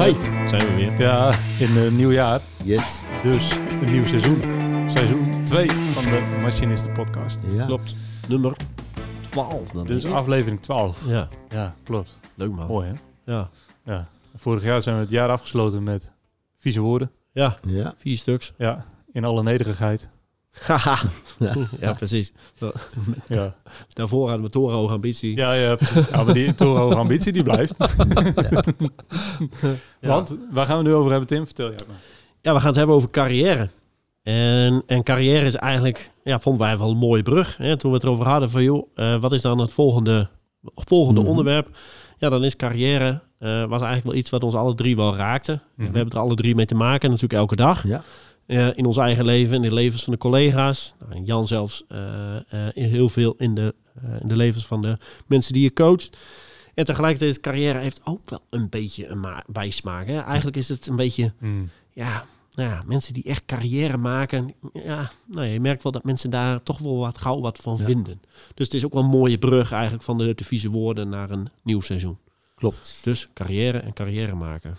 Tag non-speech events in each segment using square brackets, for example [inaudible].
Hoi, zijn we weer. Ja, in een nieuw jaar. Yes. Dus een nieuw seizoen. Seizoen 2 van de Machinisten podcast. Ja. Klopt. Nummer 12 dan. Dit is aflevering 12. Ja, Ja, klopt. leuk man. Mooi hè? Ja. Ja. Vorig jaar zijn we het jaar afgesloten met vieze woorden. ja, Ja. vier stuks. Ja, in alle nederigheid. Haha. ja, precies. Ja, Daarvoor hadden we torenhoge ambitie. ja, ja, ja maar die torenhoge ambitie die blijft. [laughs] Ja. [laughs] Want, waar gaan we nu over hebben Tim? Vertel jij maar. Ja, we gaan het hebben over carrière. En, en carrière is eigenlijk, ja, vonden wij wel een mooie brug. Hè? Toen we het erover hadden van, joh, eh, wat is dan het volgende, volgende Mhm. onderwerp? Ja, dan is carrière, eh, was eigenlijk wel iets wat ons alle drie wel raakte. Mhm. We hebben er alle drie mee te maken, natuurlijk elke dag. Ja. Eh, in ons eigen leven, in de levens van de collega's. Nou, en Jan zelfs eh, eh, in heel veel in de, in de levens van de mensen die je coacht. En tegelijkertijd, carrière heeft ook wel een beetje een ma- bijsmaak. Hè? Eigenlijk is het een beetje Hmm. ja, nou ja, mensen die echt carrière maken. Ja, nou ja, je merkt wel dat mensen daar toch wel wat gauw wat van Ja. vinden. Dus het is ook wel een mooie brug eigenlijk van de, de vieze woorden naar een nieuw seizoen. Klopt. Dus carrière en carrière maken.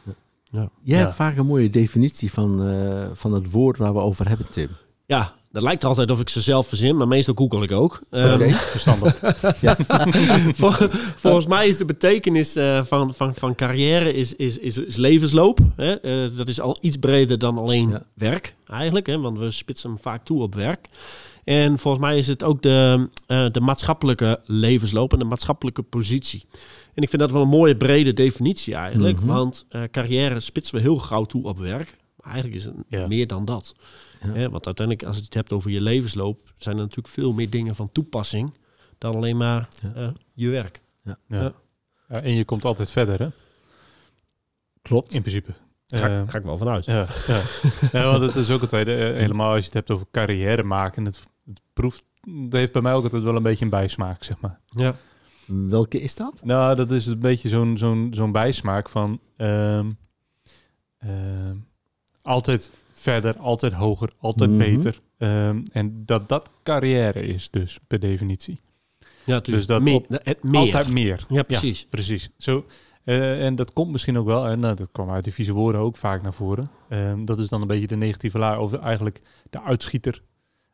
Ja. hebt vaak een mooie definitie van, eh, van het woord waar we over hebben, Tim. Ja, dat lijkt altijd of ik ze zelf verzin, maar meestal google ik ook. Ehm, Oké. [laughs] Verstandig. Vol- volgens mij is de betekenis eh, van, van, van carrière is, is, is, is levensloop. Hè? Eh, dat is al iets breder dan alleen Ja. werk eigenlijk. Hè? Want we spitsen hem vaak toe op werk. En volgens mij is het ook de, eh, de maatschappelijke levensloop en de maatschappelijke positie. En ik vind dat wel een mooie brede definitie eigenlijk. Mhm. Want eh, carrière spitsen we heel gauw toe op werk. Maar eigenlijk is het Ja. meer dan dat. Ja. Hè? Want uiteindelijk, als je het hebt over je levensloop, zijn er natuurlijk veel meer dingen van toepassing dan alleen maar Ja. eh, je werk. Ja. Ja. Ja, en je komt altijd verder hè, Klopt. in principe. Ga, Eh, ga ik wel vanuit. Ja, ja. [laughs] ja, want het is ook altijd, eh, helemaal als je het hebt over carrière maken, het, het proeft, dat heeft bij mij ook altijd wel een beetje een bijsmaak, zeg maar. Ja. Welke is dat? Nou, dat is een beetje zo'n zo'n zo'n bijsmaak van ehm, ehm, altijd verder, altijd hoger, altijd Mhm. beter. Ehm, en dat dat carrière is dus, per definitie. Ja, dus dat meer, op- het meer. Altijd meer. Ja, precies. Precies. Zo, eh, en dat komt misschien ook wel, en nou, dat kwam uit de vieze woorden ook vaak naar voren. Ehm, dat is dan een beetje de negatieve laar, of eigenlijk de uitschieter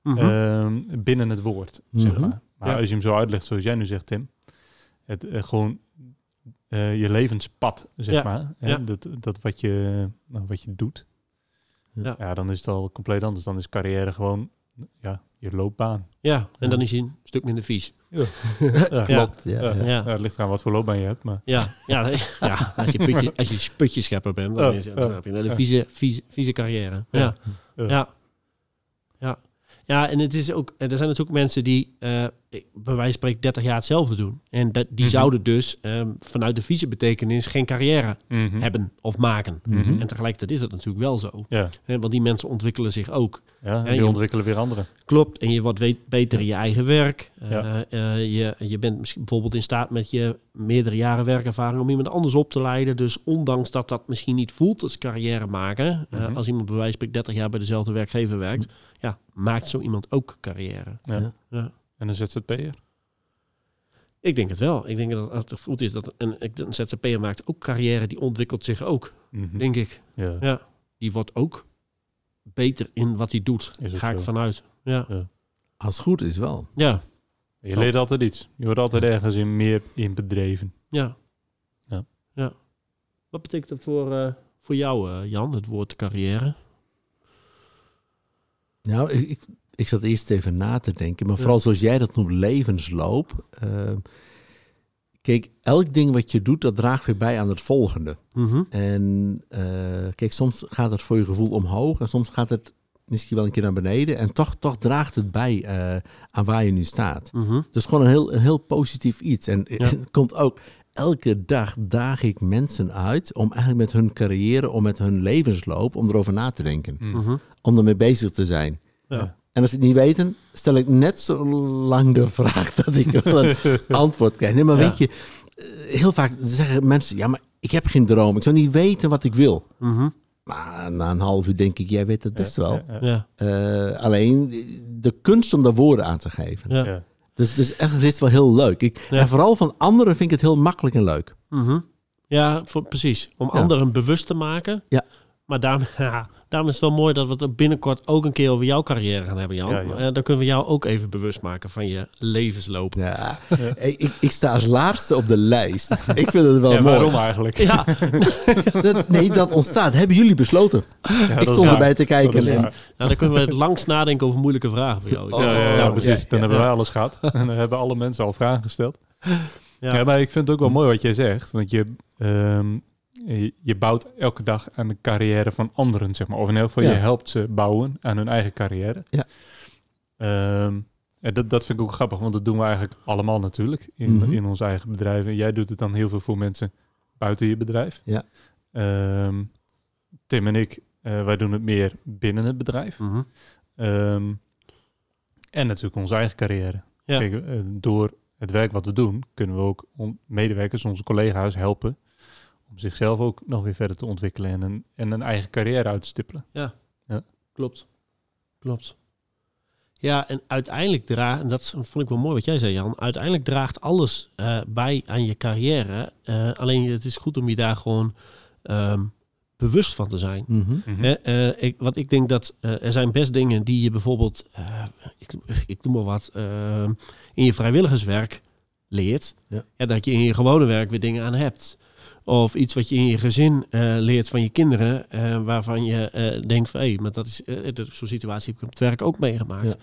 Mhm. ehm, binnen het woord, zeg Mhm. maar. Maar Ja. als je hem zo uitlegt zoals jij nu zegt, Tim, het eh, gewoon eh, je levenspad, zeg Ja. maar. Hè? Ja. Dat, dat wat je, nou, wat je doet. Ja. Ja. dan is het al compleet anders. Dan is carrière gewoon ja, je loopbaan. ja, en dan is hij een stuk minder vies. [laughs] Ja. Klopt. Ja, Ja. ja. Ja. Ja, het ligt aan wat voor loopbaan je hebt, maar... Ja, ja, [laughs] ja als je, putje, als je sputjeschepper bent, dan, is, dan heb je een vieze, vieze, vieze carrière. Ja. Ja. Ja. Ja. Ja. ja. en het is ook, er zijn natuurlijk mensen die eh, bij wijze van spreken 30 jaar hetzelfde doen. En dat, die Mhm. zouden dus ehm, vanuit de vieze betekenis geen carrière Mhm. hebben of maken. Mhm. En tegelijkertijd is dat natuurlijk wel zo. Ja, want die mensen ontwikkelen zich ook. ja Ja, die je- ontwikkelen weer anderen. Klopt, en je wordt weet- beter in je eigen werk. Eh, eh, je, je bent misschien bijvoorbeeld in staat met je meerdere jaren werkervaring om iemand anders op te leiden. Dus ondanks dat dat misschien niet voelt als carrière maken, eh, als iemand bij wijze van spreken 30 jaar bij dezelfde werkgever werkt, ja, maakt zo iemand ook carrière. Ja. Ja. Ja. En een ZZP'er? Ik denk het wel. Ik denk dat het goed is dat een, een ZZP'er maakt ook carrière, die ontwikkelt zich ook, Mhm. denk ik. Ja. Ja, die wordt ook beter in wat hij doet. Ga ik vanuit. Ja, Als het goed is wel. ja, Je leert altijd iets. Je wordt altijd ergens in meer in bedreven. Ja. Ja. ja. Wat betekent dat voor, eh, voor jou, eh, Jan, het woord carrière? Nou, ik, ik, zat eerst even na te denken. Maar vooral zoals jij dat noemt, levensloop. Eh, kijk, elk ding wat je doet, dat draagt weer bij aan het volgende. Mhm. En eh, kijk, soms gaat het voor je gevoel omhoog en soms gaat het misschien wel een keer naar beneden. En toch, toch draagt het bij eh, aan waar je nu staat. Mhm. Dus gewoon een heel, een heel positief iets. En Ja. [laughs] het komt ook, elke dag daag ik mensen uit om eigenlijk met hun carrière, om met hun levensloop, om erover na te denken. Mhm. Om ermee bezig te zijn. Ja. En als ze het niet weten, stel ik net zo lang de vraag dat ik wel een [laughs] antwoord krijg. Nee, maar Ja. weet je, eh, heel vaak zeggen mensen, ja, maar ik heb geen droom. Ik zou niet weten wat ik wil. Mhm. Maar na een half uur denk ik, jij weet het best wel. Ja, ja, Ja. Eh, alleen de kunst om daar woorden aan te geven. Ja. ja. Dus, dus echt, het is wel heel leuk. Ik, Ja. En vooral van anderen vind ik het heel makkelijk en leuk. Mhm. Ja, voor, precies. Om Ja. anderen bewust te maken. Ja. Maar daarom, [laughs] ja, daarom is het wel mooi dat we het binnenkort ook een keer over jouw carrière gaan hebben, Jan. Ja, ja. Eh, dan kunnen we jou ook even bewust maken van je levensloop. Ja. Ja. Hey, ik, ik sta als laatste op de lijst. [laughs] Ik vind het wel Ja, mooi. waarom eigenlijk? Ja, [laughs] Dat, nee, dat ontstaat. Hebben jullie besloten? Ja, ik stond erbij te kijken. En- nou, dan kunnen we het langst nadenken over moeilijke vragen voor jou. Oh, Ja, ja, ja, ja, precies. ja, dan ja. hebben wij alles gehad. en [laughs] dan hebben alle mensen al vragen gesteld. Ja. Ja. maar ik vind het ook wel mooi wat jij zegt. Want je, ehm, je, je bouwt elke dag aan de carrière van anderen, zeg maar. Of in elk geval, Ja. je helpt ze bouwen aan hun eigen carrière. Ja. Ehm, en dat, dat vind ik ook grappig, want dat doen we eigenlijk allemaal natuurlijk in, Mhm. in ons eigen bedrijf. En jij doet het dan heel veel voor mensen buiten je bedrijf. Ja. Ehm, Tim en ik, eh, wij doen het meer binnen het bedrijf. Mhm. Ehm, en natuurlijk onze eigen carrière. Ja. Kijk, eh, door het werk wat we doen, kunnen we ook on- medewerkers, onze collega's helpen om zichzelf ook nog weer verder te ontwikkelen en een, en een eigen carrière uit te stippelen. Klopt. Klopt. Ja, en uiteindelijk draagt, en dat vond ik wel mooi wat jij zei, Jan. Uiteindelijk draagt alles eh, bij aan je carrière. Eh, alleen het is goed om je daar gewoon ehm, bewust van te zijn. Hè, eh, ik, want ik denk dat er zijn best dingen die je bijvoorbeeld, eh, ik, ik noem maar wat, eh, in je vrijwilligerswerk leert. Ja. En dat je in je gewone werk weer dingen aan hebt. Of iets wat je in je gezin eh, leert van je kinderen, eh, waarvan je eh, denkt van, hé, maar dat is, zo'n situatie heb ik op het werk ook meegemaakt. Ja.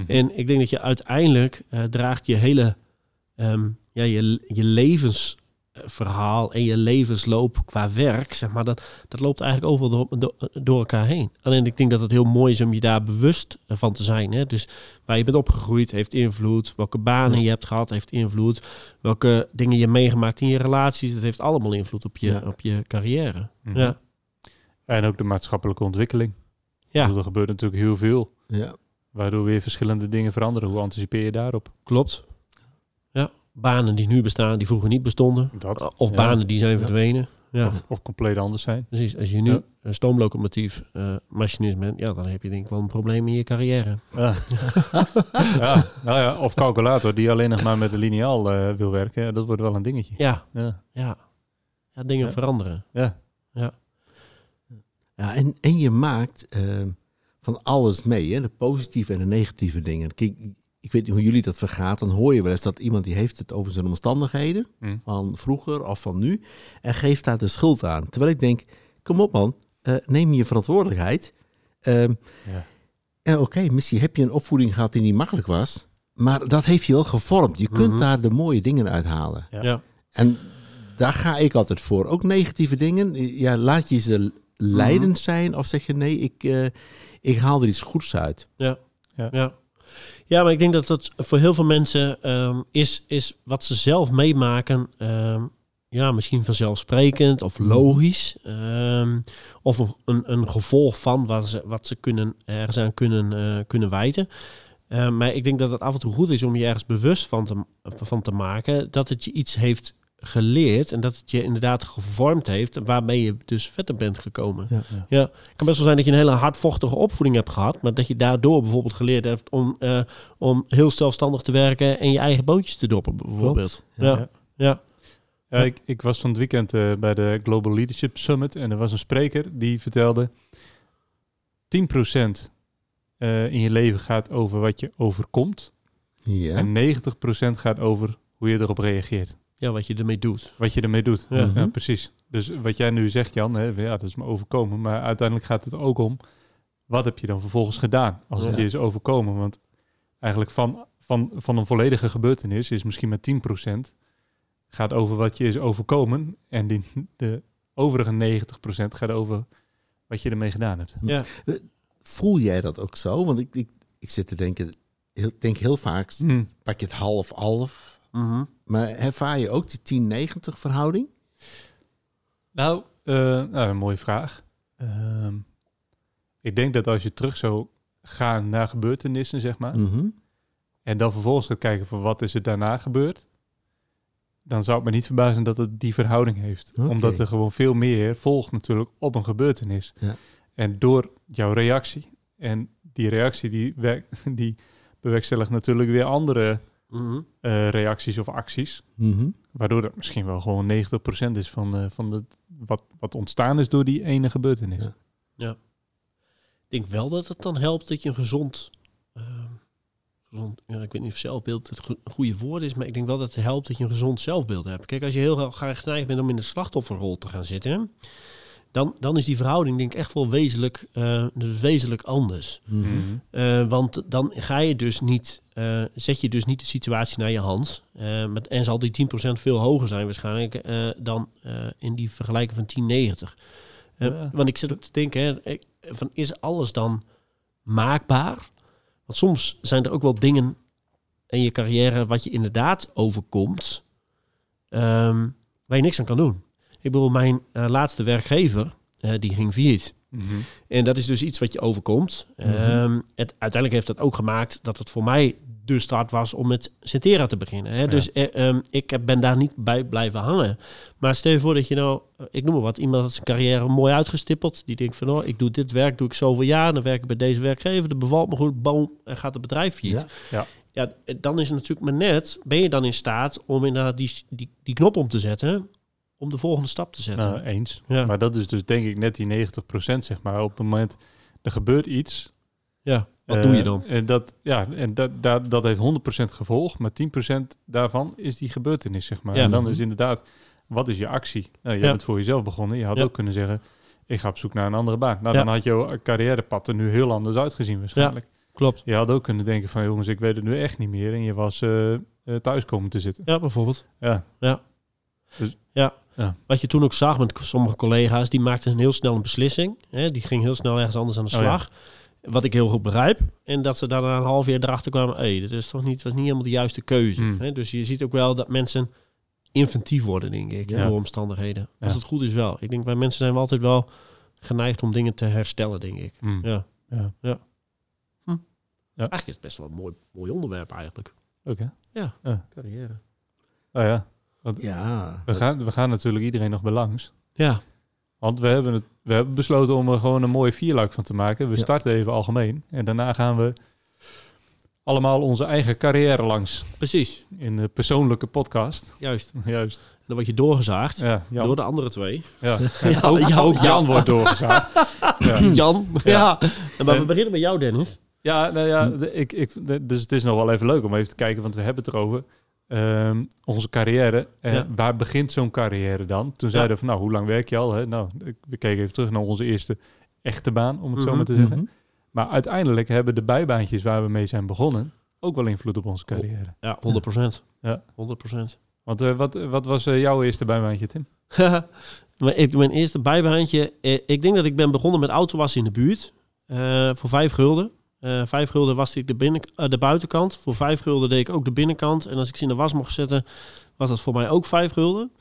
Mhm. En ik denk dat je uiteindelijk eh, draagt je hele, ehm, ja, je, je levensverhaal en je levensloop qua werk, zeg maar, dat, dat loopt eigenlijk overal door, door, door elkaar heen. Alleen ik denk dat het heel mooi is om je daar bewust eh, van te zijn. Hè? Dus waar je bent opgegroeid heeft invloed. Welke banen Ja. je hebt gehad heeft invloed. Welke dingen je meegemaakt in je relaties, dat heeft allemaal invloed op je, Ja. op je carrière. Mhm. Ja, En ook de maatschappelijke ontwikkeling. Ik ja bedoel, Er gebeurt natuurlijk heel veel, Ja. waardoor weer verschillende dingen veranderen. Hoe anticipeer je daarop? klopt. Ja, banen die nu bestaan, die vroeger niet bestonden. Dat. Of Ja. banen die zijn Ja. verdwenen. Ja, Of, of compleet anders zijn. precies. Als je nu Ja. een stoomlocomotief eh, machinist bent, ja, dan heb je denk ik wel een probleem in je carrière. Ja. [laughs] ja, nou ja, of calculator die alleen nog maar met de lineaal eh, wil werken. Ja, dat wordt wel een dingetje. Ja, Ja. ja. Ja, dingen Ja. veranderen. Ja. Ja, en, en je maakt eh, van alles mee, hè? de positieve en de negatieve dingen. Kijk, ik weet niet hoe jullie dat vergaat. Dan hoor je wel eens dat iemand die heeft het over zijn omstandigheden Hm. van vroeger of van nu en geeft daar de schuld aan. Terwijl ik denk, kom op man, eh, neem je verantwoordelijkheid. Ehm, Ja. En oké, misschien heb je een opvoeding gehad die niet makkelijk was, maar dat heeft je wel gevormd. Je kunt Mhm. daar de mooie dingen uithalen. Ja. Ja. En daar ga ik altijd voor. Ook negatieve dingen. Ja, laat je ze leidend zijn of zeg je nee, ik, eh, ik haal er iets goeds uit. Ja. ja, maar ik denk dat dat voor heel veel mensen ehm, is, is wat ze zelf meemaken. ehm, ja, misschien vanzelfsprekend of Mhm. logisch. ehm, of een, een, gevolg van wat ze, wat ze kunnen, ergens aan kunnen, eh, kunnen wijten. Maar ik denk dat het af en toe goed is om je ergens bewust van te, van te maken dat het je iets heeft geleerd en dat het je inderdaad gevormd heeft waarmee je dus verder bent gekomen. Ja. Ja, het kan best wel zijn dat je een hele hardvochtige opvoeding hebt gehad, maar dat je daardoor bijvoorbeeld geleerd hebt om, eh, om heel zelfstandig te werken en je eigen bootjes te doppen, bijvoorbeeld. Klopt. Ja, ja. Ja, ik, ik was van het weekend eh, bij de Global Leadership Summit en er was een spreker die vertelde 10% eh in je leven gaat over wat je overkomt Ja. en 90% gaat over hoe je erop reageert. Ja, wat je ermee doet. Wat je ermee doet. Ja. Mhm. Ja, precies. Dus wat jij nu zegt, Jan, hè, ja, dat is me overkomen. Maar uiteindelijk gaat het ook om, wat heb je dan vervolgens gedaan als het je is overkomen? Want eigenlijk van, van, van een volledige gebeurtenis is misschien maar 10% gaat over wat je is overkomen. En die, de overige 90% gaat over wat je ermee gedaan hebt. Ja. Voel jij dat ook zo? Want ik, ik, ik zit te denken, heel, denk heel vaak, Hm. pak je het half-half. Mhm. Maar ervaar je ook die 10-90 verhouding? Nou, eh, nou, een mooie vraag. Ehm, ik denk dat als je terug zou gaan naar gebeurtenissen, zeg maar, Mhm. en dan vervolgens gaat kijken van wat is er daarna gebeurd, dan zou het me niet verbazen dat het die verhouding heeft. Omdat er gewoon veel meer volgt natuurlijk op een gebeurtenis. Ja. En door jouw reactie. En die reactie die, [laughs] die bewerkstelligt natuurlijk weer andere Mhm. eh, reacties of acties. Mhm. Waardoor dat misschien wel gewoon 90% is van, eh, van de, wat, wat ontstaan is door die ene gebeurtenis. Ja. Ik denk wel dat het dan helpt dat je een gezond... eh, gezond ja, ik weet niet of zelfbeeld het go- goede woord is, maar ik denk wel dat het helpt dat je een gezond zelfbeeld hebt. Kijk, als je heel graag geneigd bent om in de slachtofferrol te gaan zitten, dan, dan is die verhouding denk ik echt wel wezenlijk, eh, dus wezenlijk anders. Mhm. Mhm. Eh, want dan ga je dus niet, eh, zet je dus niet de situatie naar je hand. Eh, met, en zal die 10% veel hoger zijn waarschijnlijk eh, dan eh, in die vergelijking van 1090. Eh, Ja. Want ik zit ook te denken, hè, van, is alles dan maakbaar? Want soms zijn er ook wel dingen in je carrière wat je inderdaad overkomt, ehm, waar je niks aan kan doen. Ik bedoel, mijn eh, laatste werkgever, eh, die ging failliet. Mhm. En dat is dus iets wat je overkomt. Ehm, het, uiteindelijk heeft dat ook gemaakt dat het voor mij de start was om met Centera te beginnen. Hè? Ja. Dus eh, ehm, ik ben daar niet bij blijven hangen. Maar stel je voor dat je nou, ik noem maar wat, iemand had zijn carrière mooi uitgestippeld. Die denkt van, oh, ik doe dit werk, doe ik zoveel jaar. Dan werk ik bij deze werkgever, dat bevalt me goed, boom, en gaat het bedrijf failliet. Ja. Ja, eh, dan is het natuurlijk maar net, ben je dan in staat om inderdaad die, die, die knop om te zetten, om de volgende stap te zetten. Nou, eens. ja. Maar dat is dus denk ik net die 90% zeg maar. Op het moment, er gebeurt iets. ja, wat eh, doe je dan? En dat, ja, en dat, dat, dat heeft 100% gevolg. Maar 10% daarvan is die gebeurtenis zeg maar. Ja. En dan is inderdaad, wat is je actie? Nou, je Ja. bent voor jezelf begonnen. Je had ook kunnen zeggen, ik ga op zoek naar een andere baan. Nou, dan had jouw carrièrepad er nu heel anders uitgezien waarschijnlijk. Klopt. Je had ook kunnen denken van, jongens, ik weet het nu echt niet meer. En je was eh, eh, thuis komen te zitten. Ja, bijvoorbeeld. Ja, Ja. Ja. Wat je toen ook zag met sommige collega's, die maakten heel snel een beslissing. Hè? Die ging heel snel ergens anders aan de Oh ja. slag. Wat ik heel goed begrijp. En dat ze daarna een half jaar erachter kwamen, hé, dit is toch niet, was niet helemaal de juiste keuze. Hmm. Hè? Dus je ziet ook wel dat mensen inventief worden, denk ik, Ja. door omstandigheden. Als Ja. het goed is wel. Ik denk, bij mensen zijn we altijd wel geneigd om dingen te herstellen, denk ik. Mm. Ja. ja. Eigenlijk is het best wel een mooi, mooi onderwerp eigenlijk. oké. Carrière. Nou ja, Ja. we gaan, we gaan natuurlijk iedereen nog bij langs. Ja, Want we hebben, het, we hebben besloten om er gewoon een mooie vierluik van te maken. We Ja. starten even algemeen. En daarna gaan we allemaal onze eigen carrière langs. precies. In de persoonlijke podcast. Juist. [laughs] Juist. En dan word je doorgezaagd Ja, door de andere twee. [laughs] Ja. Ook, Jan- ook Jan wordt doorgezaagd. [laughs] ja. Jan. Ja. En Maar we En- beginnen met jou, Dennis. Ja, nou ja, de- ik, ik, dus het is nog wel even leuk om even te kijken, want we hebben het erover. Ehm, onze carrière. Ja. Waar begint zo'n carrière dan? Toen zeiden we van, nou, hoe lang werk je al? Hè? Nou, we keken even terug naar onze eerste echte baan, om het zo Mhm, maar te zeggen. Mhm. Maar uiteindelijk hebben de bijbaantjes waar we mee zijn begonnen ook wel invloed op onze carrière. Ja, 100 procent. Ja. 100 procent. Want eh, wat, wat was eh, jouw eerste bijbaantje, Tim? [laughs] Mijn eerste bijbaantje, eh, ik denk dat ik ben begonnen met autowassen in de buurt. voor vijf gulden. Eh vijf gulden waste ik de, binnen, eh, de buitenkant. Voor vijf gulden deed ik ook de binnenkant. En als ik ze in de was mocht zetten, was dat voor mij ook vijf gulden.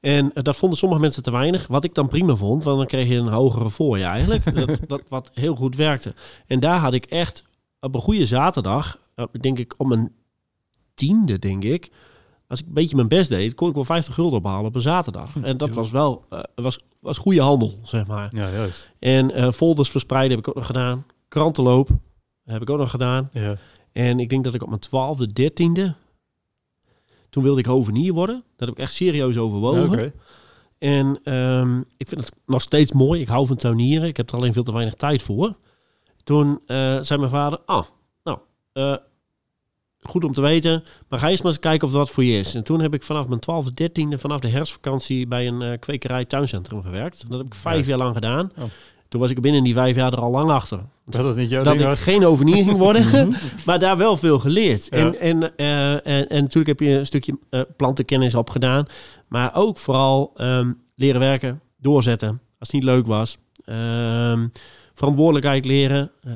En eh, dat vonden sommige mensen te weinig. Wat ik dan prima vond, want dan kreeg je een hogere voor je eigenlijk. [laughs] dat, dat, wat heel goed werkte. En daar had ik echt op een goede zaterdag, denk ik om een tiende, denk ik. Als ik een beetje mijn best deed, kon ik wel 50 gulden ophalen op een zaterdag. En dat was wel was, was goede handel, zeg maar. Ja, juist. En folders verspreiden heb ik ook nog gedaan. Krantenloop heb ik ook nog gedaan. Ja. En ik denk dat ik op mijn twaalfde, dertiende... Toen wilde ik hovenier worden. Dat heb ik echt serieus overwogen. Ja. En ehm, ik vind het nog steeds mooi. Ik hou van tuinieren. Ik heb er alleen veel te weinig tijd voor. Toen eh, zei mijn vader... Ah, nou, eh, goed om te weten. Maar ga eens maar eens kijken of wat voor je is. En toen heb ik vanaf mijn twaalfde, dertiende... vanaf de herfstvakantie bij een eh, kwekerij tuincentrum gewerkt. Dat heb ik vijf Juist. jaar lang gedaan. Oh. Toen was ik binnen die vijf jaar er al lang achter. Dat het niet jouw dat ik was. geen ovenier ging worden. [laughs] [laughs] maar daar wel veel geleerd. Ja. En, en, eh, en, en natuurlijk heb je een stukje eh, plantenkennis opgedaan. Maar ook vooral ehm, leren werken, doorzetten. Als het niet leuk was. Ehm, verantwoordelijkheid leren. eh,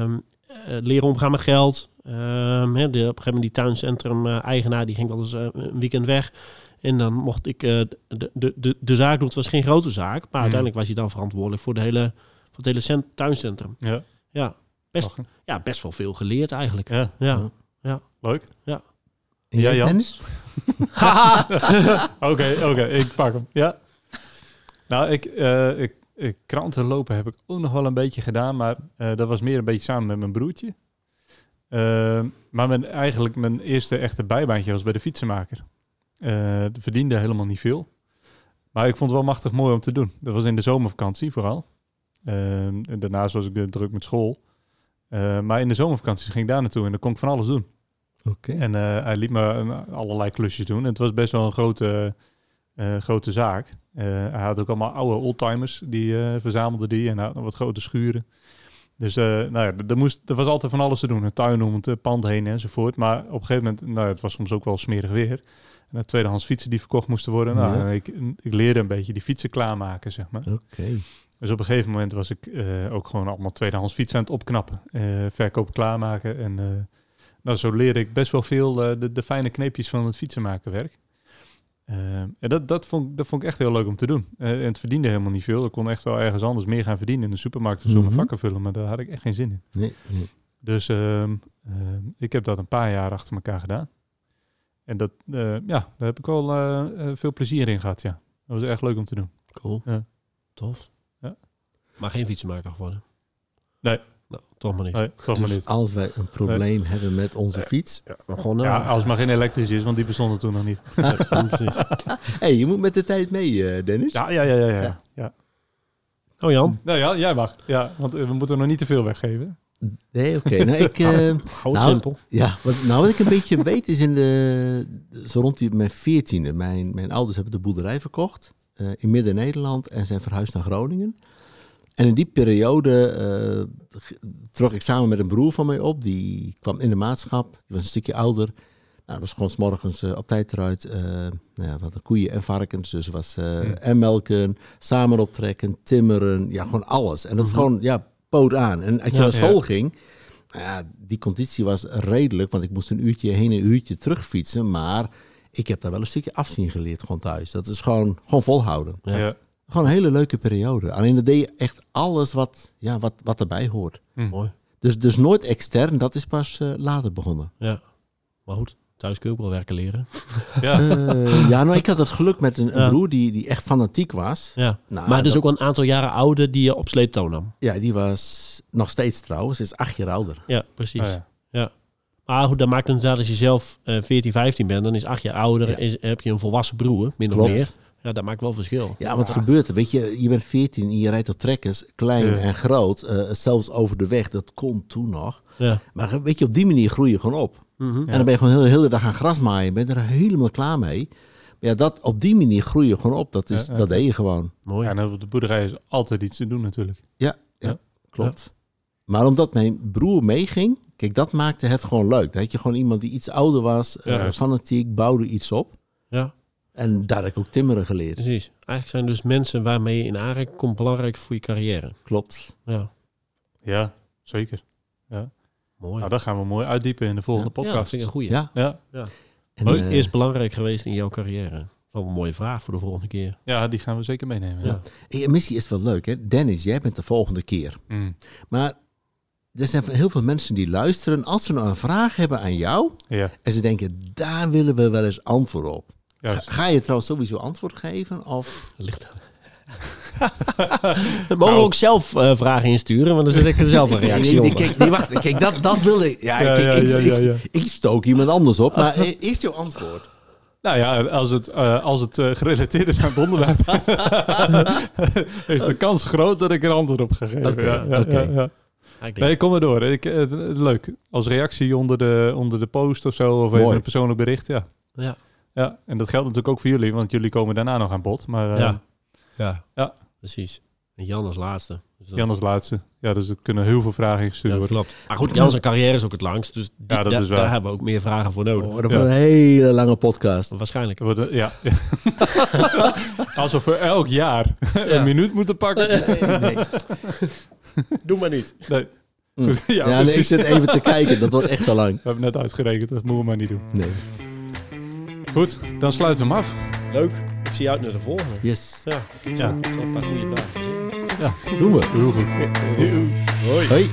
ehm, eh, leren omgaan met geld. Hè, de, op een gegeven moment die tuincentrum eh, eigenaar die ging wel eens een weekend weg. En dan mocht ik de, de, de, de zaak doen. Het was geen grote zaak. Maar uiteindelijk was je dan verantwoordelijk voor, de hele, het hele cent- tuincentrum. Ja. Ja, best, Lachen. ja, best wel veel geleerd eigenlijk. Ja, Ja. leuk. En Ja, jij, Jan? Dennis? [laughs] Oké, oké, ik pak hem. Ja. Nou, ik, eh, ik, ik, kranten lopen heb ik ook nog wel een beetje gedaan, maar eh, dat was meer een beetje samen met mijn broertje. Ehm, maar mijn, eigenlijk mijn eerste echte bijbaantje was bij de fietsenmaker. Eh verdiende helemaal niet veel. Maar ik vond het wel machtig mooi om te doen. Dat was in de zomervakantie vooral. Ehm, en daarnaast was ik druk met school. Eh, maar in de zomervakanties ging ik daar naartoe en dan kon ik van alles doen. Oké. En eh, hij liet me eh, allerlei klusjes doen. En het was best wel een grote, eh, grote zaak. Hij had ook allemaal oude oldtimers, die verzamelde die. En had wat grote schuren. Dus nou ja, er, moest, er was altijd van alles te doen. Een tuin om het pand heen enzovoort. Maar op een gegeven moment, nou, het was soms ook wel smerig weer. En de tweedehands fietsen die verkocht moesten worden. Nou, Ja. ik, ik leerde een beetje die fietsen klaarmaken, zeg maar. Oké. Dus op een gegeven moment was ik eh, ook gewoon allemaal tweedehands fietsen aan het opknappen. eh verkopen klaarmaken. En eh, nou, zo leerde ik best wel veel de, de fijne kneepjes van het fietsenmakenwerk. En dat, dat, vond, ik- dat vond ik echt heel leuk om te doen. En het verdiende helemaal niet veel. Ik kon echt wel ergens anders meer gaan verdienen in de supermarkt of zo mijn Mhm. vakken vullen. Maar daar had ik echt geen zin in. Nee, nee. Dus ehm, ik heb dat een paar jaar achter elkaar gedaan. En dat, ja, daar heb ik wel veel plezier in gehad, ja. Dat was echt leuk om te doen. Cool. Ja. Tof. Maar geen fietsenmaker geworden? Nee. Nou, toch maar niet. Nee, toch maar Dus niet. als wij een probleem hebben met onze fiets... Ja, maar gewoon... Ja, als het maar geen elektrisch is, want die bestonden toen nog niet. [laughs] hey, je moet met de tijd mee, eh, Dennis. Ja, ja, ja, ja. ja. Ja. ja. Oh Jan, Nou ja, jij mag. Ja, want eh, we moeten nog niet te veel weggeven. Nee, oké. Nou, ik... [laughs] eh, Nou, simpel. Ja, wat, nou wat ik een beetje weet is in de, zo rond die, mijn veertiende. Mijn, mijn ouders hebben de boerderij verkocht eh, in Midden-Nederland en zijn verhuisd naar Groningen. En in die periode g- trok ik samen met een broer van mij op. Die kwam in de maatschap. Die was een stukje ouder. Nou, dat was gewoon 's morgens eh, op tijd eruit. eh nou ja, wat koeien en varkens. Dus was en melken, samen optrekken, timmeren. Ja, gewoon alles. En dat is Mhm. gewoon, ja, poot aan. En als je Ja. naar school ging, nou ja, die conditie was redelijk, want ik moest een uurtje heen en een uurtje terug fietsen. Maar ik heb daar wel een stukje afzien geleerd gewoon thuis. Dat is gewoon, gewoon volhouden. Ja. Gewoon een hele leuke periode. Alleen dat deed je echt alles wat, ja, wat, wat erbij hoort. Hm. Mooi. Dus, dus nooit extern, dat is pas eh, later begonnen. Ja. Maar goed, thuis kun je ook wel werken leren. [laughs] Ja. Eh, ja, nou ik had het geluk met een, een Ja. broer die, die echt fanatiek was. Ja. Nou, maar dus dat- ook een aantal jaren ouder die je op sleeptouw nam. Ja, die was nog steeds trouwens, is acht jaar ouder. Ja, precies. Oh, ja. Maar goed, dat maakt inderdaad als je zelf eh 14, 15 bent, dan is acht jaar ouder, Ja. is, heb je een volwassen broer, min of Klopt. meer. Ja, dat maakt wel verschil. Ja, wat gebeurt er? Weet je, je bent 14 en je rijdt op trekkers, klein Ja. en groot, eh, zelfs over de weg, dat kon toen nog. Ja. Maar weet je, op die manier groei je gewoon op. Mhm. En dan ben je gewoon heel, de hele dag aan gras maaien, ben je er helemaal klaar mee. Maar ja, dat, op die manier groei je gewoon op. Dat, is, Ja, ja. dat deed je gewoon. Mooi. Ja, en op de boerderij is altijd iets te doen natuurlijk. Klopt. Maar omdat mijn broer meeging, kijk, dat maakte het gewoon leuk. Dan had je gewoon iemand die iets ouder was, eh, Juist. fanatiek, bouwde iets op. Ja, En daar heb ik ook timmeren geleerd. precies. Eigenlijk zijn dus mensen waarmee je in aanraking komt belangrijk voor je carrière. Klopt. Ja, Ja, zeker. mooi. Nou, dat gaan we mooi uitdiepen in de volgende ja, dat podcast. vind ik een goeie. Ja. Ja, En, Wat eh, is belangrijk geweest in jouw carrière? Dat een mooie vraag voor de volgende keer. ja, die gaan we zeker meenemen. Ja. Ja. hey, missie is wel leuk, hè? Dennis, jij bent de volgende keer. Mm. Maar er zijn heel veel mensen die luisteren. Als ze nou een vraag hebben aan jou ja. en ze denken, daar willen we wel eens antwoord op. Ga, Juist. ga je trouwens sowieso antwoord geven? Of? [laughs] Ligt [laughs] We mogen ook zelf eh, vragen insturen, want dan zet ik er zelf een reactie nee, nee, nee, wacht. Kijk, dat, dat wilde ik. Ja, [laughs] Ja, kijk, ja, ik, ja, ik, ja, ja. ik stook iemand anders op. Maar eerst jouw antwoord. Nou ja, als het, eh, als het eh, gerelateerd is aan het onderwerp, is de kans groot dat ik er antwoord op ga geven. Oké, ja, ja, oké. ja, ja. Ja, ik denk- Nee, kom maar door. Ik, leuk. Als reactie onder de, onder de post of zo, of even een persoonlijk bericht, ja. Ja. Ja, en dat geldt natuurlijk ook voor jullie, want jullie komen daarna nog aan bod. Maar eh, Ja. Ja. Ja. Precies. En Jan als laatste. Dus Jan als laatste. Ja, dus er kunnen heel veel vragen ingestuurd Ja, dat worden. klopt. Maar goed, Jan zijn carrière is ook het langst, dus die- Ja, dat da- is waar. daar hebben we ook meer vragen voor nodig. Oh, dat Ja. wordt een hele lange podcast. Waarschijnlijk. Wordt- Ja. [laughs] Alsof we elk jaar Ja. een minuut moeten pakken. Nee, nee. Doe maar niet. Nee. Mm. Ja, Ja, nee, ik zit even te kijken. Dat wordt echt te lang. We hebben net uitgerekend, dat moeten we maar niet doen. Nee. Goed, dan sluiten we hem af. Leuk. Ik zie uit naar de volgende. Yes. Ja, Ja. Ik zal een paar goede vragen. Doen we. Heel goed. Hoi. Hoi.